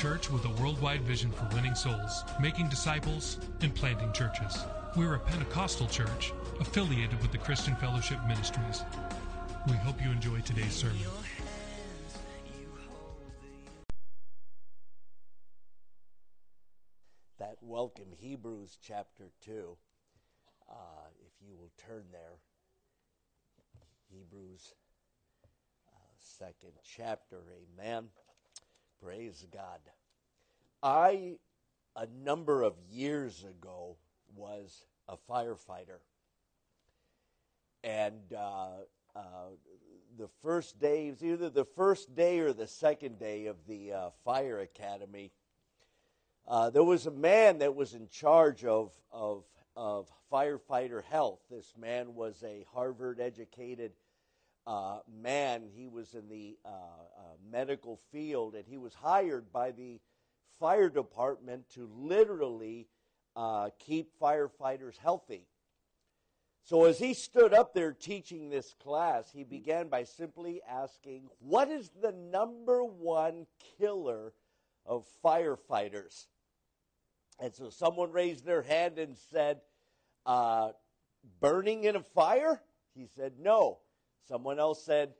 Church with a worldwide vision for winning souls, making disciples, and planting churches. We're a Pentecostal church affiliated with the Christian Fellowship Ministries. We hope you enjoy today's sermon. That welcome Hebrews chapter 2. Uh, if you will turn there, Hebrews uh, second chapter, amen. Praise God. I, a number of years ago, was a firefighter. And uh, uh, the first day, it was either the first day or the second day of the uh, fire academy, uh, there was a man that was in charge of, of, of firefighter health. This man was a Harvard educated uh, man. He was in the uh, uh, medical field, and he was hired by the fire department to literally uh, keep firefighters healthy. So, as he stood up there teaching this class, he began by simply asking, What is the number one killer of firefighters? And so someone raised their hand and said, uh, Burning in a fire? He said, No. Someone else said,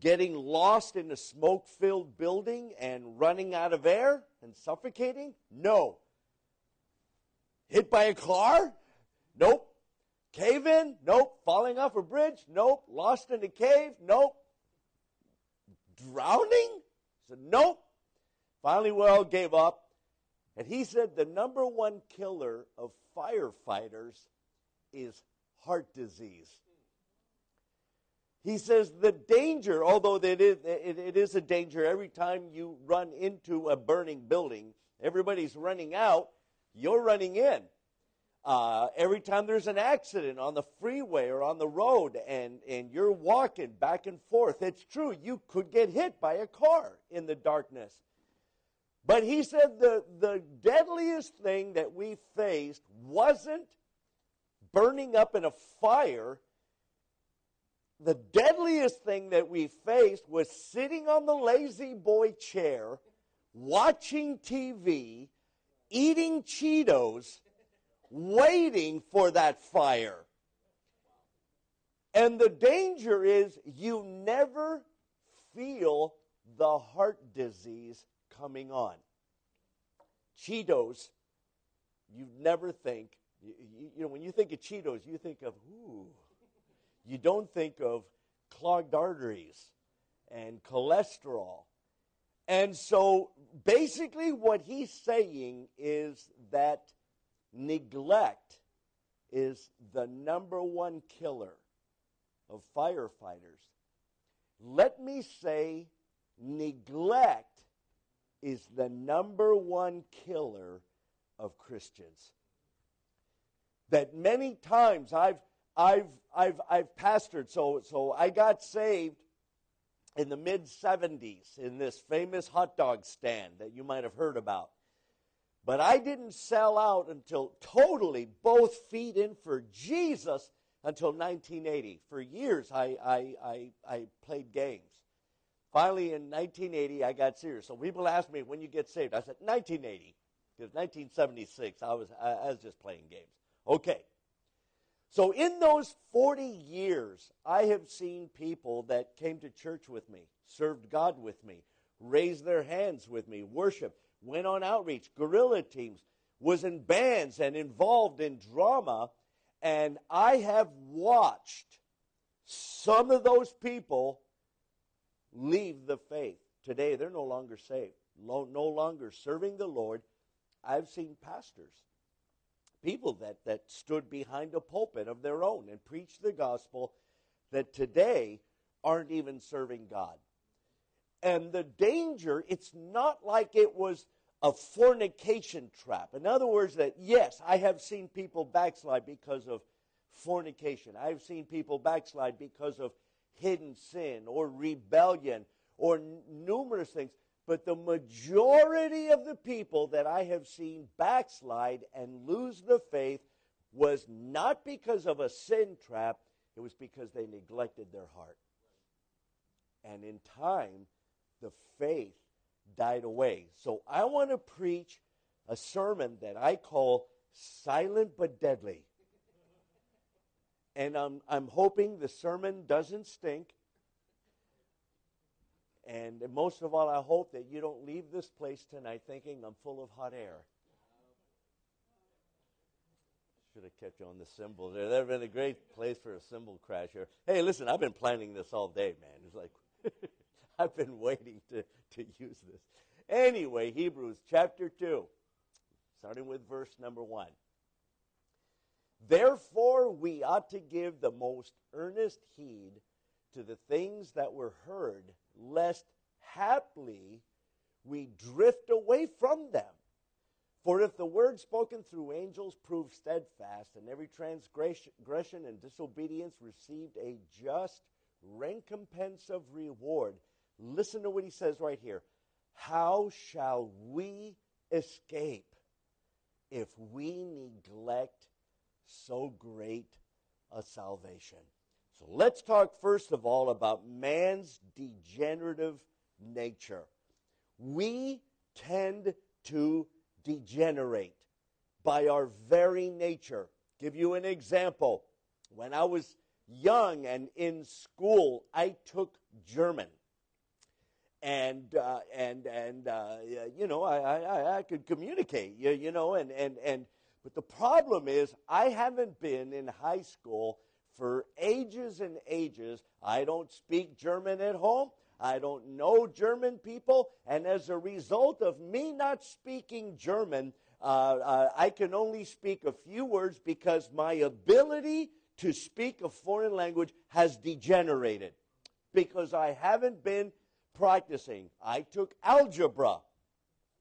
Getting lost in a smoke filled building and running out of air and suffocating? No. Hit by a car? Nope. Cave in? Nope. Falling off a bridge? Nope. Lost in a cave? Nope. Drowning? Said, nope. Finally, we all gave up. And he said the number one killer of firefighters is heart disease. He says the danger, although it is, it, is a danger every time you run into a burning building, everybody's running out, you're running in. Uh, every time there's an accident on the freeway or on the road and, and you're walking back and forth, it's true, you could get hit by a car in the darkness. But he said the, the deadliest thing that we faced wasn't burning up in a fire. The deadliest thing that we faced was sitting on the La-Z-Boy chair, watching TV, eating Cheetos, waiting for that fire. And the danger is you never feel the heart disease coming on. Cheetos, you never think, you, you, know, when you think of Cheetos, you think of, ooh. You don't think of clogged arteries and cholesterol. And so basically, what he's saying is that neglect is the number one killer of firefighters. Let me say, neglect is the number one killer of Christians. That many times I've I've I've I've pastored so so I got saved in the mid 70s in this famous hot dog stand that you might have heard about. But I didn't sell out until totally both feet in for Jesus until 1980. For years I I I, I played games. Finally, in 1980, I got serious. So people ask me, when you get saved? I said, 1980. Because 1976, I was, I, I was just playing games. Okay. So in those 40 years, I have seen people that came to church with me, served God with me, raised their hands with me, worshiped, went on outreach, guerrilla teams, was in bands and involved in drama. And I have watched some of those people leave the faith. Today, they're no longer saved, no, no longer serving the Lord. I've seen pastors, people that, that stood behind a pulpit of their own and preached the gospel that today aren't even serving God. And the danger, it's not like it was a fornication trap. In other words, that yes, I have seen people backslide because of fornication. I've seen people backslide because of hidden sin or rebellion or n- numerous things. But the majority of the people that I have seen backslide and lose the faith was not because of a sin trap, it was because they neglected their heart. And in time, the faith died away. So I want to preach a sermon that I call Silent but Deadly. And I'm, I'm hoping the sermon doesn't stink. And most of all, I hope that you don't leave this place tonight thinking I'm full of hot air. Should have kept you on the cymbal there. That would have been a great place for a cymbal crash here. Hey, listen, I've been planning this all day, man. It's like I've been waiting to, to use this. Anyway, Hebrews chapter 2, starting with verse number 1. Therefore, we ought to give the most earnest heed to the things that were heard, lest haply we drift away from them. For if the word spoken through angels proved steadfast, and every transgression and disobedience received a just recompense of reward, listen to what he says right here. How shall we escape if we neglect so great a salvation? So let's talk first of all about man's degenerative nature. We tend to degenerate by our very nature. Give you an example. When I was young and in school, I took German. And uh, and and uh, you know I, I, I could communicate you, you know and, and and but the problem is I haven't been in high school for ages and ages. I don't speak German at home. I don't know German people. And as a result of me not speaking German, uh, uh, I can only speak a few words because my ability to speak a foreign language has degenerated because I haven't been practicing. I took algebra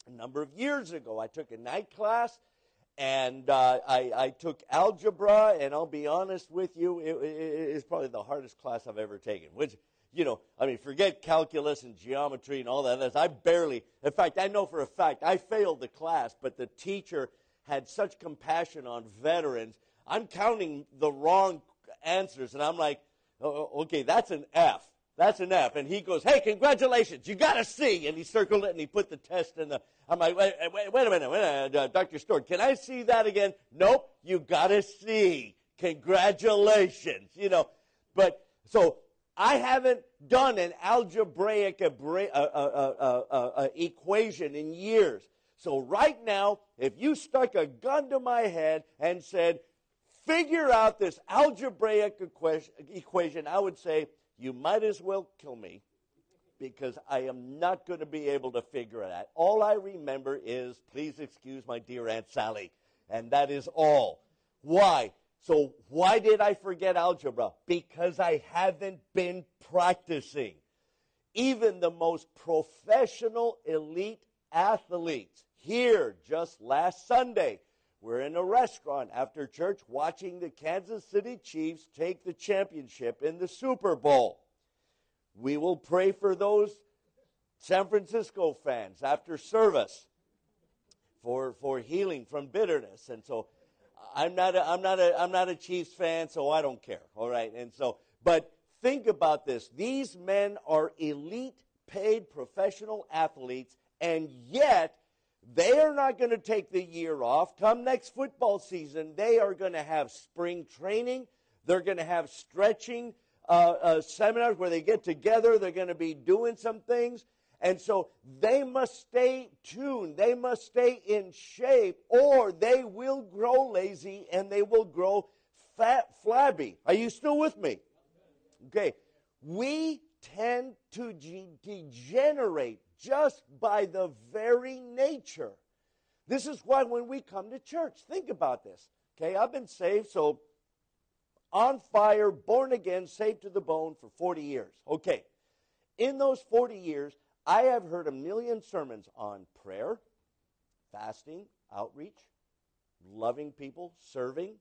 a number of years ago. I took a night class and uh, I, I, took algebra, and I'll be honest with you, it, it, it's probably the hardest class I've ever taken. Which, you know, I mean, forget calculus and geometry and all that. I barely, in fact, I know for a fact I failed the class, but the teacher had such compassion on veterans. I'm counting the wrong answers, and I'm like, oh, okay, that's an F. That's enough. And he goes, hey, congratulations, you got a C. And he circled it and he put the test in the. I'm like, wait, wait, wait a minute, wait a minute, uh, Dr. Stewart, can I see that again? Nope, you got a C. Congratulations. You know, but so I haven't done an algebraic uh, uh, uh, equation in years. So right now, if you stuck a gun to my head and said, figure out this algebraic equation, I would say, you might as well kill me because I am not going to be able to figure it out. All I remember is, please excuse my dear Aunt Sally. And that is all. Why? So, why did I forget algebra? Because I haven't been practicing. Even the most professional elite athletes here just last Sunday we're in a restaurant after church watching the Kansas City Chiefs take the championship in the Super Bowl. We will pray for those San Francisco fans after service for, for healing from bitterness. And so I'm not a, I'm not a, I'm not a Chiefs fan, so I don't care. All right. And so, but think about this. These men are elite paid professional athletes, and yet they are not going to take the year off. Come next football season, they are going to have spring training. They're going to have stretching uh, uh, seminars where they get together. They're going to be doing some things. And so they must stay tuned. They must stay in shape or they will grow lazy and they will grow fat, flabby. Are you still with me? Okay. We tend to degenerate just by the very nature. This is why when we come to church, think about this. Okay, I've been saved, so on fire, born again, saved to the bone for 40 years. Okay, in those 40 years, I have heard a million sermons on prayer, fasting, outreach, loving people, serving,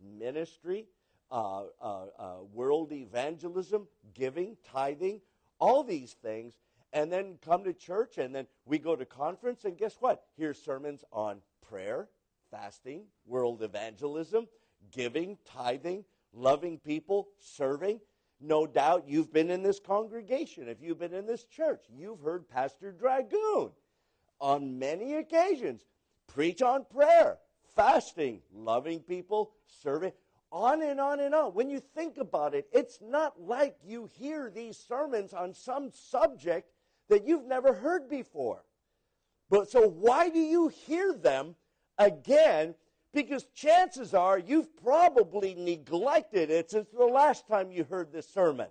ministry, uh, uh, uh, world evangelism, giving, tithing, all these things, and then come to church, and then we go to conference, and guess what? Here's sermons on prayer, fasting, world evangelism, giving, tithing, loving people, serving. No doubt you've been in this congregation. If you've been in this church, you've heard Pastor Dragoon on many occasions preach on prayer, fasting, loving people, serving, on and on and on. When you think about it, it's not like you hear these sermons on some subject that you've never heard before. But so why do you hear them again? Because chances are you've probably neglected it since the last time you heard this sermon.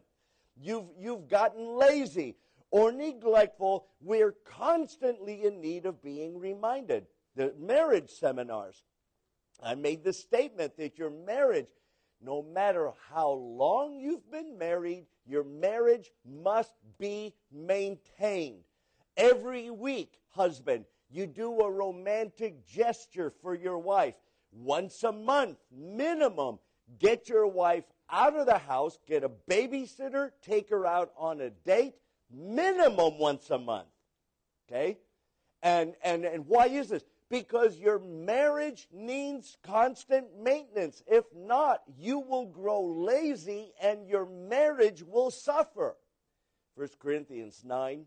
You've, you've gotten lazy or neglectful. We're constantly in need of being reminded. The marriage seminars. I made the statement that your marriage, no matter how long you've been married, your marriage must be maintained. Every week, husband, you do a romantic gesture for your wife. Once a month, minimum, get your wife out of the house, get a babysitter, take her out on a date, minimum once a month. Okay? And, and, and why is this? Because your marriage needs constant maintenance. If not, you will grow lazy and your marriage will suffer. 1 Corinthians 9,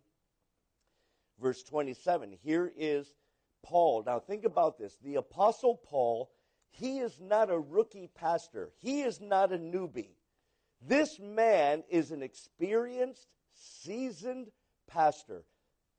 verse 27. Here is Paul. Now think about this. The Apostle Paul, he is not a rookie pastor, he is not a newbie. This man is an experienced, seasoned pastor.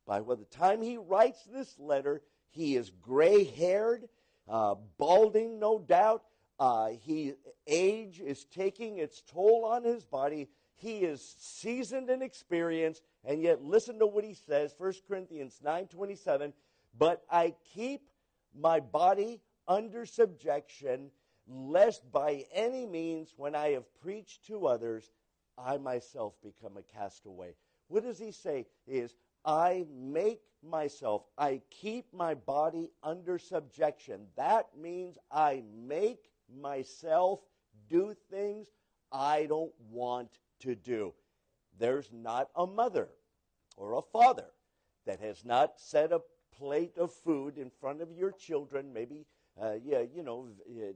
By the time he writes this letter, he is gray haired, uh, balding, no doubt. Uh, he age is taking its toll on his body. He is seasoned and experienced, and yet listen to what he says, 1 Corinthians 9:27, "But I keep my body under subjection, lest by any means when I have preached to others, I myself become a castaway." What does he say is I make myself, I keep my body under subjection. That means I make myself do things I don't want to do. There's not a mother or a father that has not set a plate of food in front of your children, maybe, uh, yeah, you know,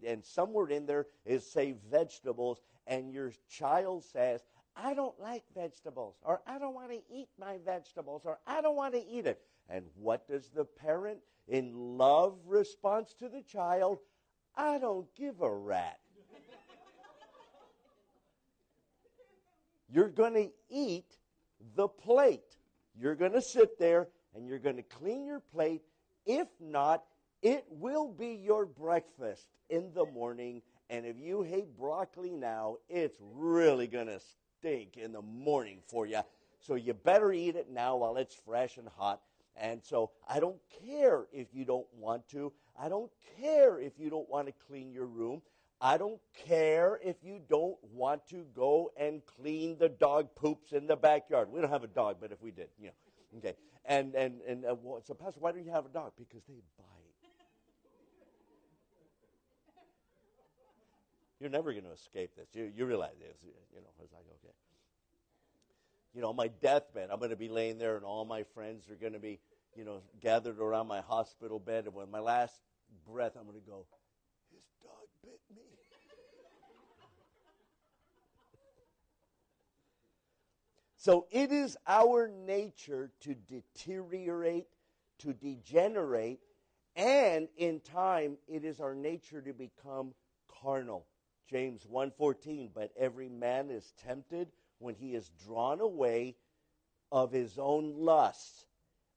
and somewhere in there is, say, vegetables, and your child says, I don't like vegetables, or I don't want to eat my vegetables, or I don't want to eat it. And what does the parent in love response to the child? I don't give a rat. You're going to eat the plate. You're going to sit there and you're going to clean your plate. If not, it will be your breakfast in the morning. And if you hate broccoli now, it's really going to stink in the morning for you. So you better eat it now while it's fresh and hot. And so I don't care if you don't want to. I don't care if you don't want to clean your room. I don't care if you don't want to go and clean the dog poops in the backyard. We don't have a dog, but if we did, you know. Okay. And, and, and uh, so, Pastor, why don't you have a dog? Because they bite. You're never going to escape this. You, you realize this. You know, it's like, okay. You know, my deathbed, I'm going to be laying there, and all my friends are going to be, you know, gathered around my hospital bed. And when my last breath, I'm going to go, his dog bit me. so it is our nature to deteriorate, to degenerate, and in time, it is our nature to become carnal. James 1:14, but every man is tempted when he is drawn away of his own lusts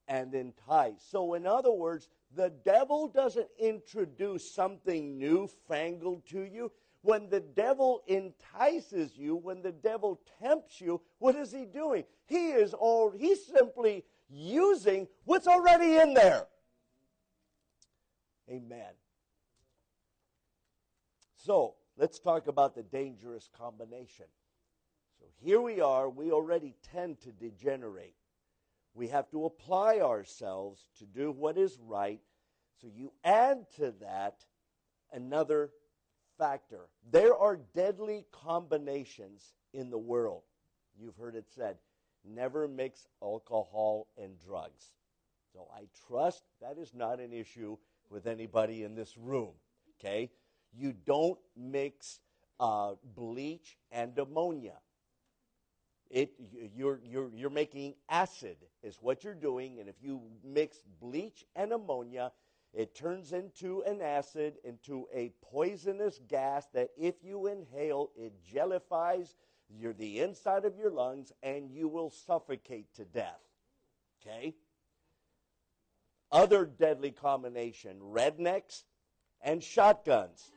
and enticed. So in other words, the devil doesn't introduce something newfangled to you. When the devil entices you, when the devil tempts you, what is he doing? He is all he's simply using what's already in there. Amen. So, let's talk about the dangerous combination. So here we are, we already tend to degenerate. We have to apply ourselves to do what is right. So you add to that another factor. There are deadly combinations in the world. You've heard it said never mix alcohol and drugs. So I trust that is not an issue with anybody in this room. Okay? You don't mix uh, bleach and ammonia. It, you're, you're, you're making acid, is what you're doing. And if you mix bleach and ammonia, it turns into an acid, into a poisonous gas that if you inhale, it jellifies your, the inside of your lungs and you will suffocate to death. Okay? Other deadly combination rednecks and shotguns.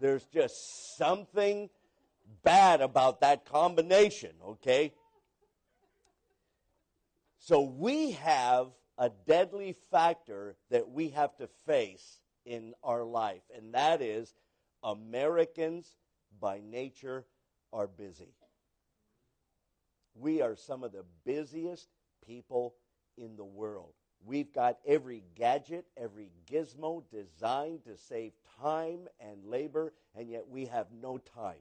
There's just something bad about that combination, okay? So we have a deadly factor that we have to face in our life, and that is Americans by nature are busy. We are some of the busiest people in the world. We've got every gadget, every gizmo designed to save time and labor, and yet we have no time.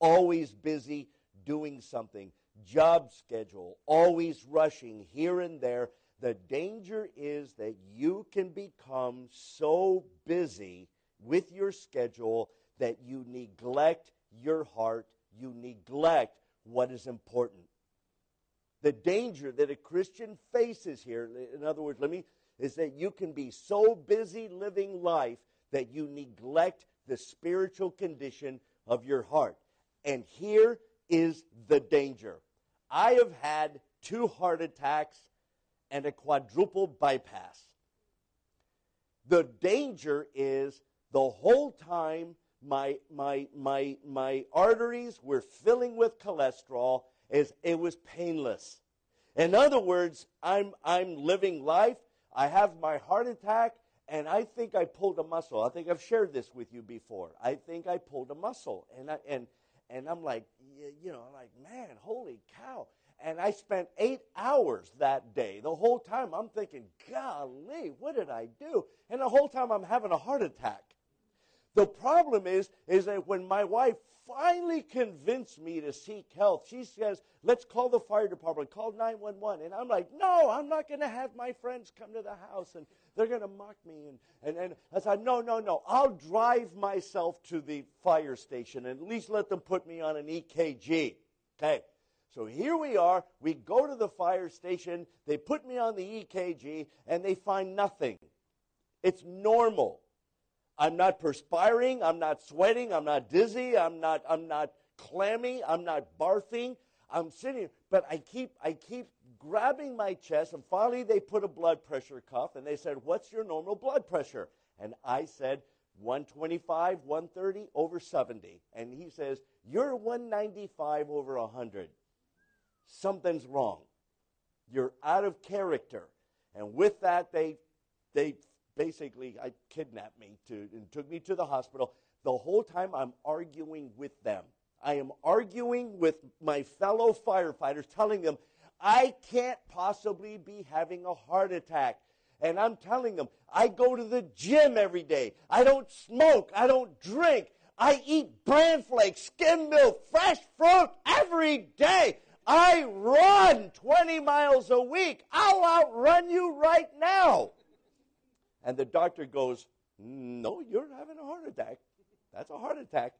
Always busy doing something, job schedule, always rushing here and there. The danger is that you can become so busy with your schedule that you neglect your heart, you neglect what is important the danger that a Christian faces here, in other words, let me, is that you can be so busy living life that you neglect the spiritual condition of your heart. And here is the danger. I have had two heart attacks and a quadruple bypass. The danger is the whole time my, my, my, my arteries were filling with cholesterol is it was painless. In other words, I'm, I'm living life. I have my heart attack, and I think I pulled a muscle. I think I've shared this with you before. I think I pulled a muscle, and I, and and I'm like, you know, I'm like, man, holy cow! And I spent eight hours that day. The whole time I'm thinking, golly, what did I do? And the whole time I'm having a heart attack. The problem is, is that when my wife finally convinced me to seek help. She says, let's call the fire department, call 911. And I'm like, no, I'm not going to have my friends come to the house and they're going to mock me. And, and, and I said, no, no, no. I'll drive myself to the fire station and at least let them put me on an EKG. Okay. So here we are. We go to the fire station. They put me on the EKG and they find nothing. It's normal. I'm not perspiring. I'm not sweating. I'm not dizzy. I'm not, I'm not clammy. I'm not barfing. I'm sitting, but I keep, I keep grabbing my chest, and finally they put a blood pressure cuff, and they said, "What's your normal blood pressure?" And I said, 125, 130 over 70. And he says, You're 195 over 100. Something's wrong. You're out of character. And with that, they, they basically I kidnapped me to and took me to the hospital. The whole time I'm arguing with them. I am arguing with my fellow firefighters, telling them I can't possibly be having a heart attack. And I'm telling them, I go to the gym every day. I don't smoke. I don't drink. I eat bran flakes, skim milk, fresh fruit every day. I run 20 miles a week. I'll outrun you right now. And the doctor goes, No, you're having a heart attack. That's a heart attack.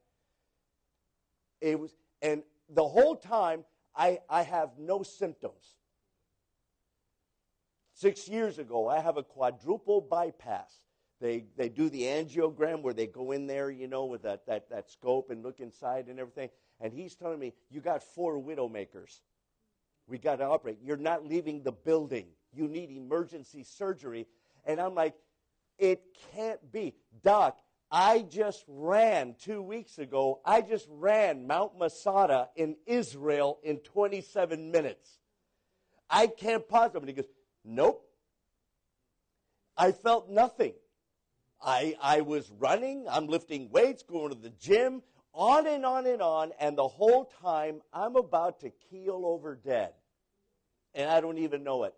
It was, and the whole time, I, I have no symptoms. Six years ago, I have a quadruple bypass. They, they do the angiogram where they go in there, you know, with that, that, that scope and look inside and everything. And he's telling me, You got four widowmakers. We got to operate. You're not leaving the building. You need emergency surgery. And I'm like, it can't be. Doc, I just ran two weeks ago. I just ran Mount Masada in Israel in 27 minutes. I can't possibly. He goes, Nope. I felt nothing. I, I was running, I'm lifting weights, going to the gym, on and on and on, and the whole time I'm about to keel over dead. And I don't even know it.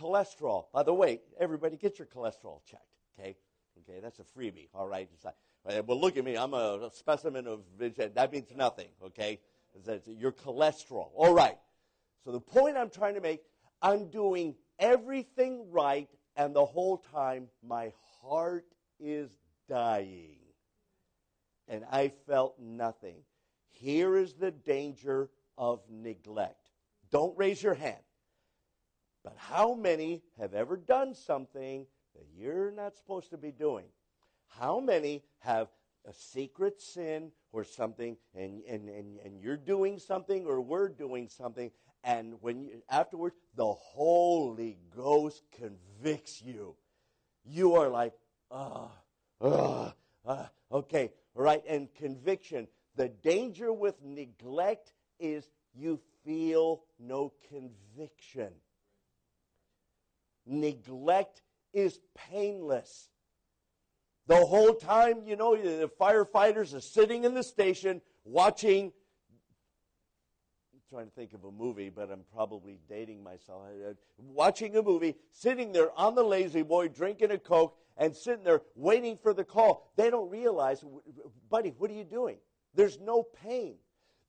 Cholesterol. By the way, everybody get your cholesterol checked, okay? Okay, that's a freebie, all right? Well, look at me. I'm a specimen of. That means nothing, okay? Your cholesterol. All right. So the point I'm trying to make, I'm doing everything right, and the whole time my heart is dying. And I felt nothing. Here is the danger of neglect. Don't raise your hand. But how many have ever done something that you're not supposed to be doing? How many have a secret sin or something and, and, and, and you're doing something or we're doing something and when you, afterwards the Holy Ghost convicts you. You are like, ah, uh, uh, okay, right, and conviction. The danger with neglect is you feel no conviction. Neglect is painless. The whole time, you know, the firefighters are sitting in the station watching. I'm trying to think of a movie, but I'm probably dating myself. Uh, watching a movie, sitting there on the La-Z-Boy, drinking a Coke, and sitting there waiting for the call. They don't realize, buddy, what are you doing? There's no pain.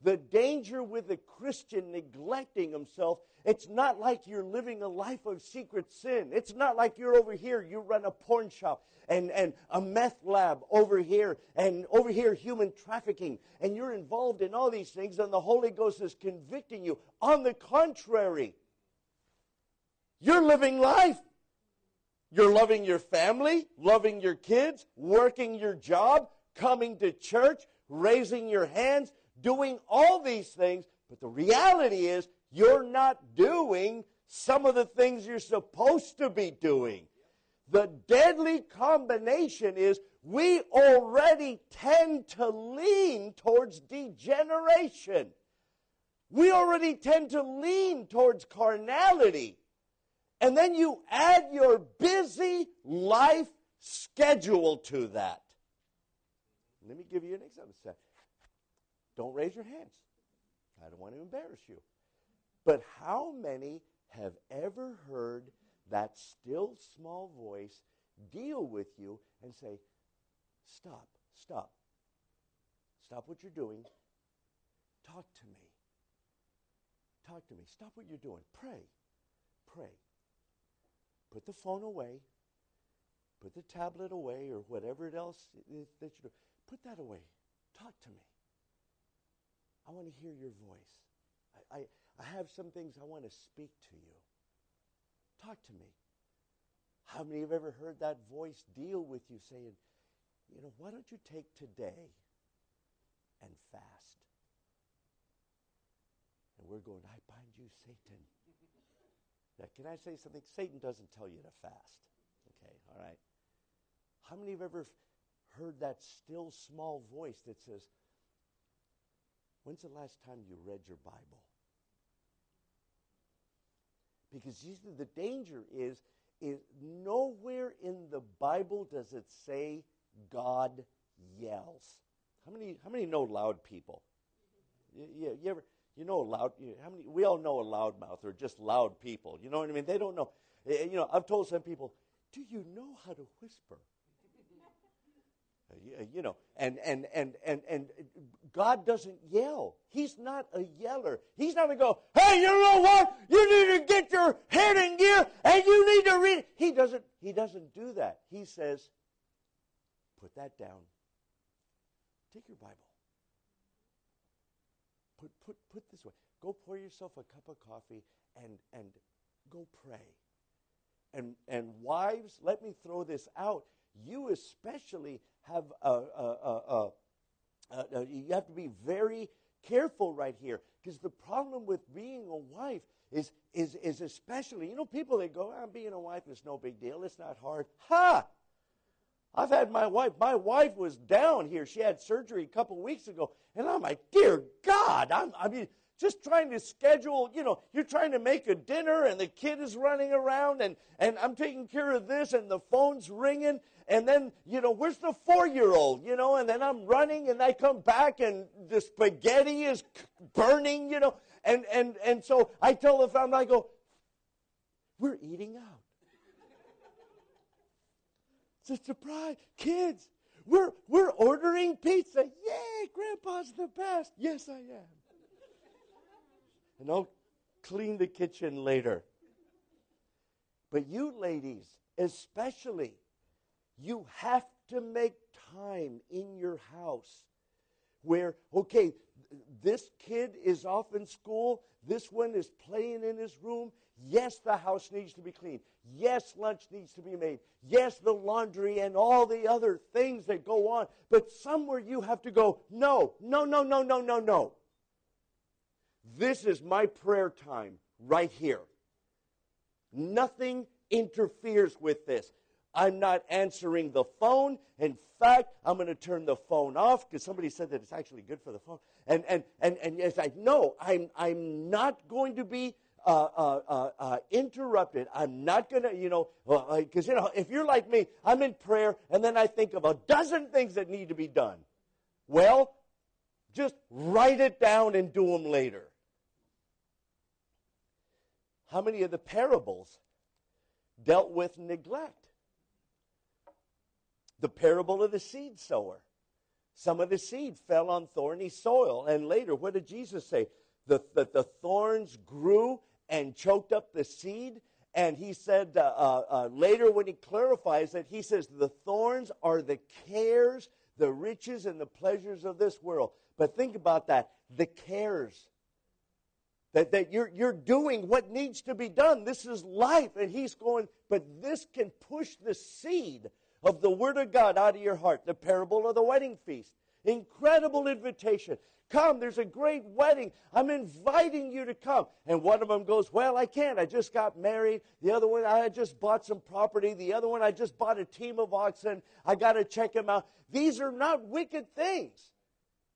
The danger with a Christian neglecting himself, it's not like you're living a life of secret sin. It's not like you're over here, you run a porn shop and, and a meth lab over here, and over here, human trafficking, and you're involved in all these things, and the Holy Ghost is convicting you. On the contrary, you're living life. You're loving your family, loving your kids, working your job, coming to church, raising your hands, doing all these things. But the reality is, you're not doing some of the things you're supposed to be doing. The deadly combination is we already tend to lean towards degeneration. We already tend to lean towards carnality. And then you add your busy life schedule to that. Let me give you an example. Don't raise your hands. I don't want to embarrass you. But how many have ever heard that still small voice deal with you and say, Stop, stop. Stop what you're doing. Talk to me. Talk to me. Stop what you're doing. Pray. Pray. Put the phone away. Put the tablet away or whatever else that you do. Put that away. Talk to me. I want to hear your voice. I, I, I have some things I want to speak to you. Talk to me. How many have ever heard that voice deal with you saying, you know, why don't you take today and fast? And we're going, I bind you, Satan. Now, can I say something? Satan doesn't tell you to fast. Okay, all right. How many have ever heard that still small voice that says, When's the last time you read your Bible? Because you see, the danger is, is nowhere in the Bible does it say God yells. How many, how many know loud people? You, you, you ever, you know loud, you, how many, we all know a loudmouth or just loud people. You know what I mean? They don't know. Eh, you know, I've told some people, do you know how to whisper? You know, and, and, and, and, and God doesn't yell. He's not a yeller. He's not going to go, hey, you know what? You need to get your head in gear and you need to read. He doesn't, he doesn't do that. He says, put that down. Take your Bible. Put, put, put this way. Go pour yourself a cup of coffee and, and go pray. And, and wives, let me throw this out. You especially have a, a, a, you have to be very careful right here because the problem with being a wife is, is, is especially, you know, people that go, I'm being a wife is no big deal. It's not hard. Ha! I've had my wife, my wife was down here. She had surgery a couple weeks ago. And I'm like, dear God, I'm, I mean, just trying to schedule, you know, you're trying to make a dinner and the kid is running around and, and I'm taking care of this and the phone's ringing and then, you know, where's the four year old? You know, and then I'm running and I come back and the spaghetti is burning, you know. And, and, and so I tell the family, I go, we're eating out. It's a surprise. Kids, we're, we're ordering pizza. Yay, Grandpa's the best. Yes, I am. And I'll clean the kitchen later. But you ladies, especially, you have to make time in your house where, okay, this kid is off in school, this one is playing in his room. Yes, the house needs to be cleaned. Yes, lunch needs to be made. Yes, the laundry and all the other things that go on. But somewhere you have to go, no, no, no, no, no, no, no. This is my prayer time right here. Nothing interferes with this. I'm not answering the phone. In fact, I'm going to turn the phone off because somebody said that it's actually good for the phone. And, and, and, and yes, I know I'm, I'm not going to be uh, uh, uh, uh interrupted. I'm not going to, you know, because, you know, if you're like me, I'm in prayer and then I think of a dozen things that need to be done. Well, just write it down and do them later. How many of the parables dealt with neglect? The parable of the seed sower. Some of the seed fell on thorny soil. And later, what did Jesus say? The, the, the thorns grew and choked up the seed. And he said uh, uh, uh, later, when he clarifies it, he says, The thorns are the cares, the riches, and the pleasures of this world. But think about that the cares. That, that you're, you're doing what needs to be done. This is life. And he's going, but this can push the seed of the Word of God out of your heart. The parable of the wedding feast. Incredible invitation. Come, there's a great wedding. I'm inviting you to come. And one of them goes, Well, I can't. I just got married. The other one, I just bought some property. The other one, I just bought a team of oxen. I got to check them out. These are not wicked things.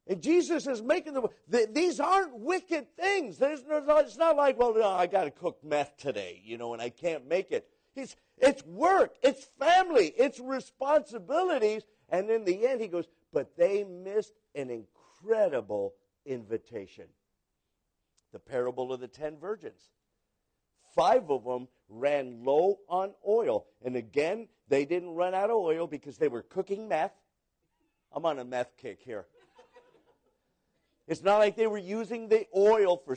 And Jesus is making them, these aren't wicked things. There's no, it's not like, well, no, I got to cook meth today, you know, and I can't make it. It's, it's work, it's family, it's responsibilities. And in the end, he goes, but they missed an incredible invitation. The parable of the ten virgins. Five of them ran low on oil. And again, they didn't run out of oil because they were cooking meth. I'm on a meth kick here. It's not like they were using the oil for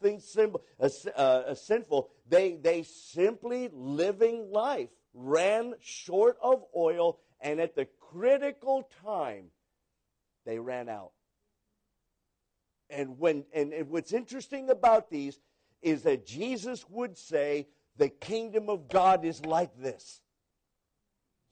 something simple, uh, uh, sinful. They, they simply, living life, ran short of oil, and at the critical time, they ran out. And, when, and, and what's interesting about these is that Jesus would say, the kingdom of God is like this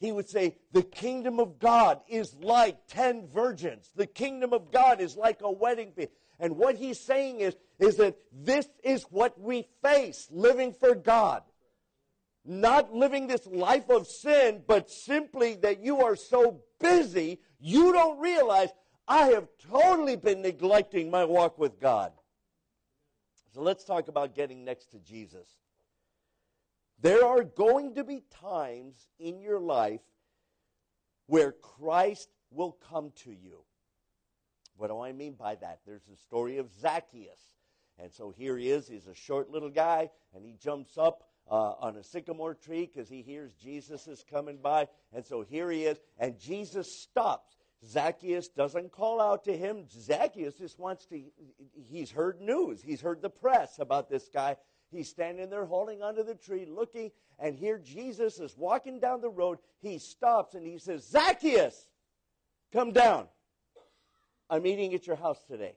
he would say, The kingdom of God is like ten virgins. The kingdom of God is like a wedding feast. And what he's saying is, is that this is what we face living for God. Not living this life of sin, but simply that you are so busy, you don't realize I have totally been neglecting my walk with God. So let's talk about getting next to Jesus. There are going to be times in your life where Christ will come to you. What do I mean by that? There's the story of Zacchaeus. And so here he is. He's a short little guy, and he jumps up uh, on a sycamore tree because he hears Jesus is coming by. And so here he is, and Jesus stops. Zacchaeus doesn't call out to him. Zacchaeus just wants to, he's heard news. He's heard the press about this guy. He's standing there holding onto the tree, looking, and here Jesus is walking down the road. He stops and he says, Zacchaeus, come down. I'm eating at your house today.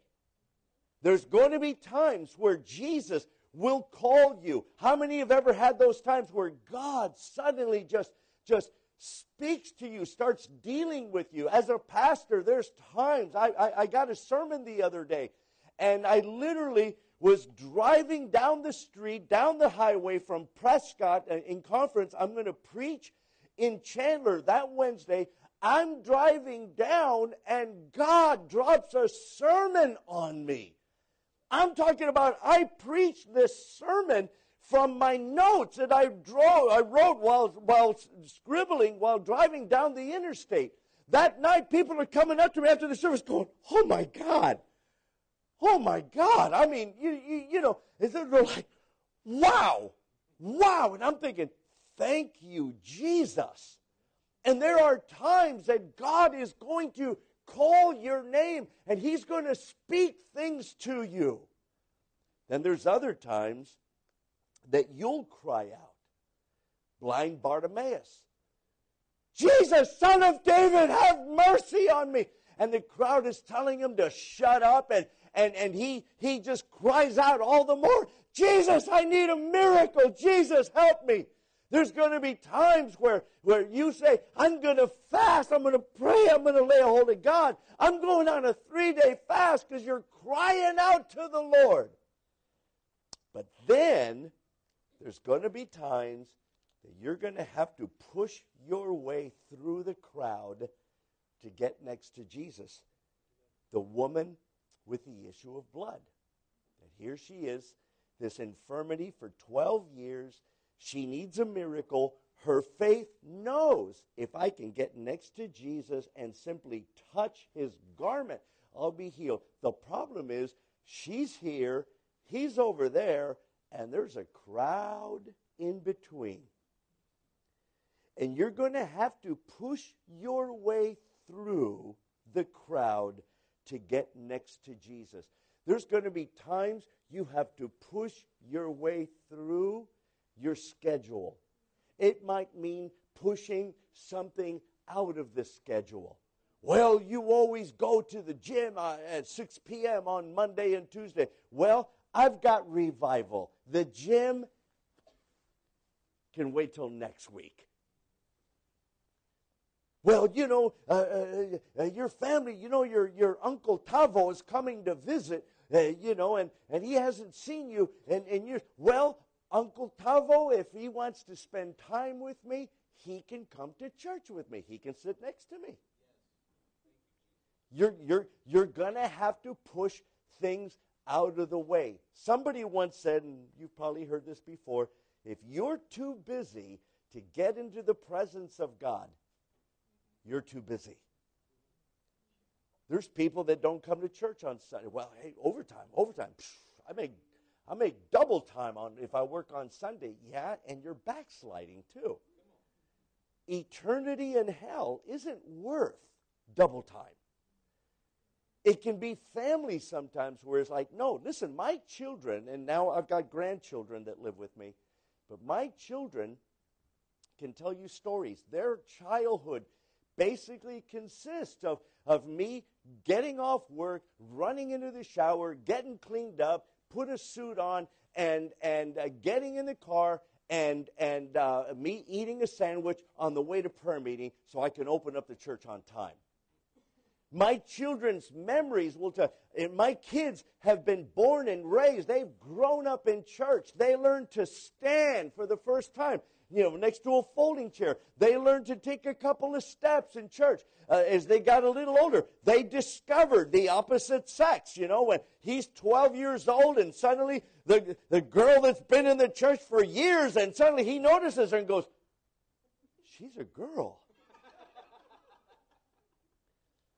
There's going to be times where Jesus will call you. How many have ever had those times where God suddenly just, just speaks to you, starts dealing with you? As a pastor, there's times, I, I, I got a sermon the other day, and I literally was driving down the street, down the highway from Prescott uh, in conference. I'm going to preach in Chandler that Wednesday. I'm driving down and God drops a sermon on me. I'm talking about I preached this sermon from my notes that I draw, I wrote while, while scribbling while driving down the interstate. That night, people are coming up to me after the service going, Oh my God. Oh my God. I mean, you, you, you know, they're like, Wow. Wow. And I'm thinking, Thank you, Jesus. And there are times that God is going to call your name and He's going to speak things to you. Then there's other times that you'll cry out. Blind Bartimaeus. Jesus, son of David, have mercy on me. And the crowd is telling him to shut up, and, and, and he, he just cries out all the more, Jesus, I need a miracle. Jesus, help me. There's going to be times where, where you say, I'm going to fast, I'm going to pray, I'm going to lay a hold of God. I'm going on a three day fast because you're crying out to the Lord. But then there's going to be times that you're going to have to push your way through the crowd to get next to Jesus. The woman with the issue of blood. And here she is, this infirmity for 12 years. She needs a miracle. Her faith knows if I can get next to Jesus and simply touch his garment, I'll be healed. The problem is, she's here, he's over there, and there's a crowd in between. And you're going to have to push your way through the crowd to get next to Jesus. There's going to be times you have to push your way through your schedule. It might mean pushing something out of the schedule. Well, you always go to the gym uh, at 6 p.m. on Monday and Tuesday. Well, I've got revival. The gym can wait till next week. Well, you know, uh, uh, uh, your family, you know, your, your Uncle Tavo is coming to visit, uh, you know, and, and he hasn't seen you. And, and you're, well, Uncle Tavo, if he wants to spend time with me, he can come to church with me. He can sit next to me. You're, you're, you're going to have to push things out of the way. Somebody once said, and you've probably heard this before, if you're too busy to get into the presence of God, you're too busy. There's people that don't come to church on Sunday. Well, hey, overtime, overtime. I make I make double time on if I work on Sunday. Yeah, and you're backsliding too. Eternity in hell isn't worth double time. It can be family sometimes where it's like, no, listen, my children, and now I've got grandchildren that live with me, but my children can tell you stories. Their childhood basically consists of, of me getting off work, running into the shower, getting cleaned up, put a suit on, and, and uh, getting in the car and, and uh, me eating a sandwich on the way to prayer meeting so I can open up the church on time. My children's memories will tell. My kids have been born and raised. They've grown up in church. They learned to stand for the first time you know, next to a folding chair. They learned to take a couple of steps in church. Uh, as they got a little older, they discovered the opposite sex. You know, when he's 12 years old and suddenly the, the girl that's been in the church for years and suddenly he notices her and goes, She's a girl.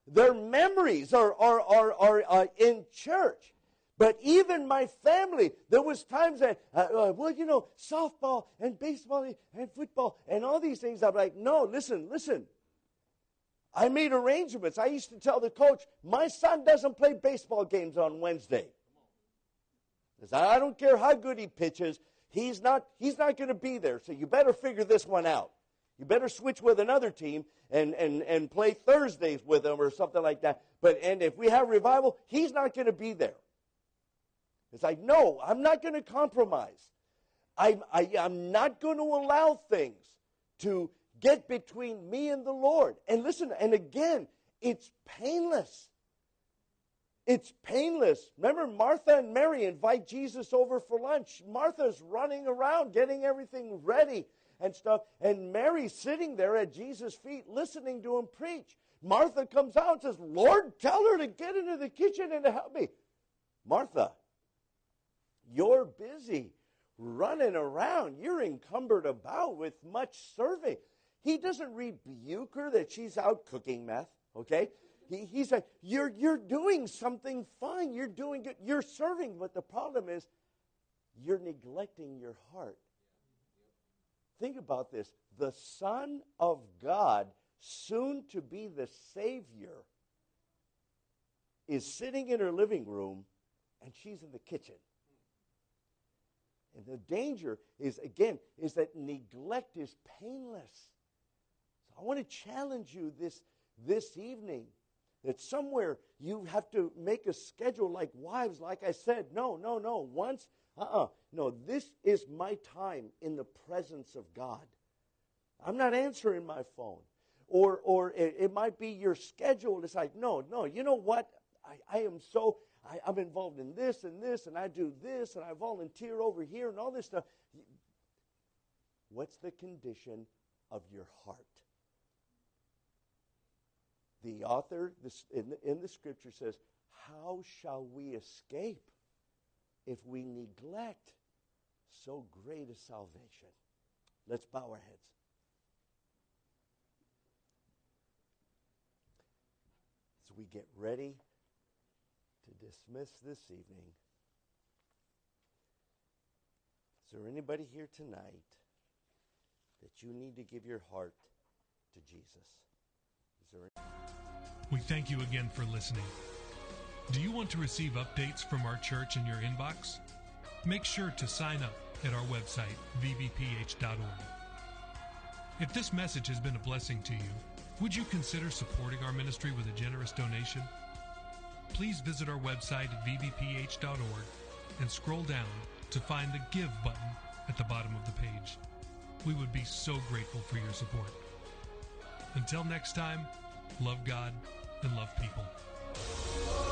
Their memories are, are, are, are uh, in church. But even my family, there was times that, uh, uh, well, you know, softball and baseball and football and all these things. I'm like, no, listen, listen. I made arrangements. I used to tell the coach, my son doesn't play baseball games on Wednesday. I don't care how good he pitches, he's not, he's not going to be there. So you better figure this one out. You better switch with another team and, and, and play Thursdays with them or something like that. But and if we have revival, he's not going to be there. It's like, no, I'm not going to compromise. I'm, I, am i am not going to allow things to get between me and the Lord. And listen, and again, it's painless. It's painless. Remember, Martha and Mary invite Jesus over for lunch. Martha's running around getting everything ready and stuff, and Mary's sitting there at Jesus' feet listening to him preach. Martha comes out and says, Lord, tell her to get into the kitchen and help me. Martha, you're busy running around. You're encumbered about with much serving. He doesn't rebuke her that she's out cooking meth, okay? He, he's like, you're, you're doing something fine. You're doing good. You're serving. But the problem is, you're neglecting your heart. Think about this. The Son of God, soon to be the Savior, is sitting in her living room and she's in the kitchen. And the danger is, again, is that neglect is painless. So I want to challenge you this, this evening that somewhere you have to make a schedule like wives, like I said. No, no, no. Once, uh uh-uh. uh No, this is my time in the presence of God. I'm not answering my phone. Or, or it, it might be your schedule. It's like, no, no, you know what? I, I am so, I, I'm involved in this and this, and I do this, and I volunteer over here, and all this stuff. What's the condition of your heart? The author in, the, in the scripture says, How shall we escape if we neglect so great a salvation? Let's bow our heads. As we get ready to dismiss this evening, is there anybody here tonight that you need to give your heart to Jesus? Is there any- We thank you again for listening. Do you want to receive updates from our church in your inbox? Make sure to sign up at our website, vbph.org. If this message has been a blessing to you, would you consider supporting our ministry with a generous donation? Please visit our website at vbph.org and scroll down to find the Give button at the bottom of the page. We would be so grateful for your support. Until next time, love God and love people.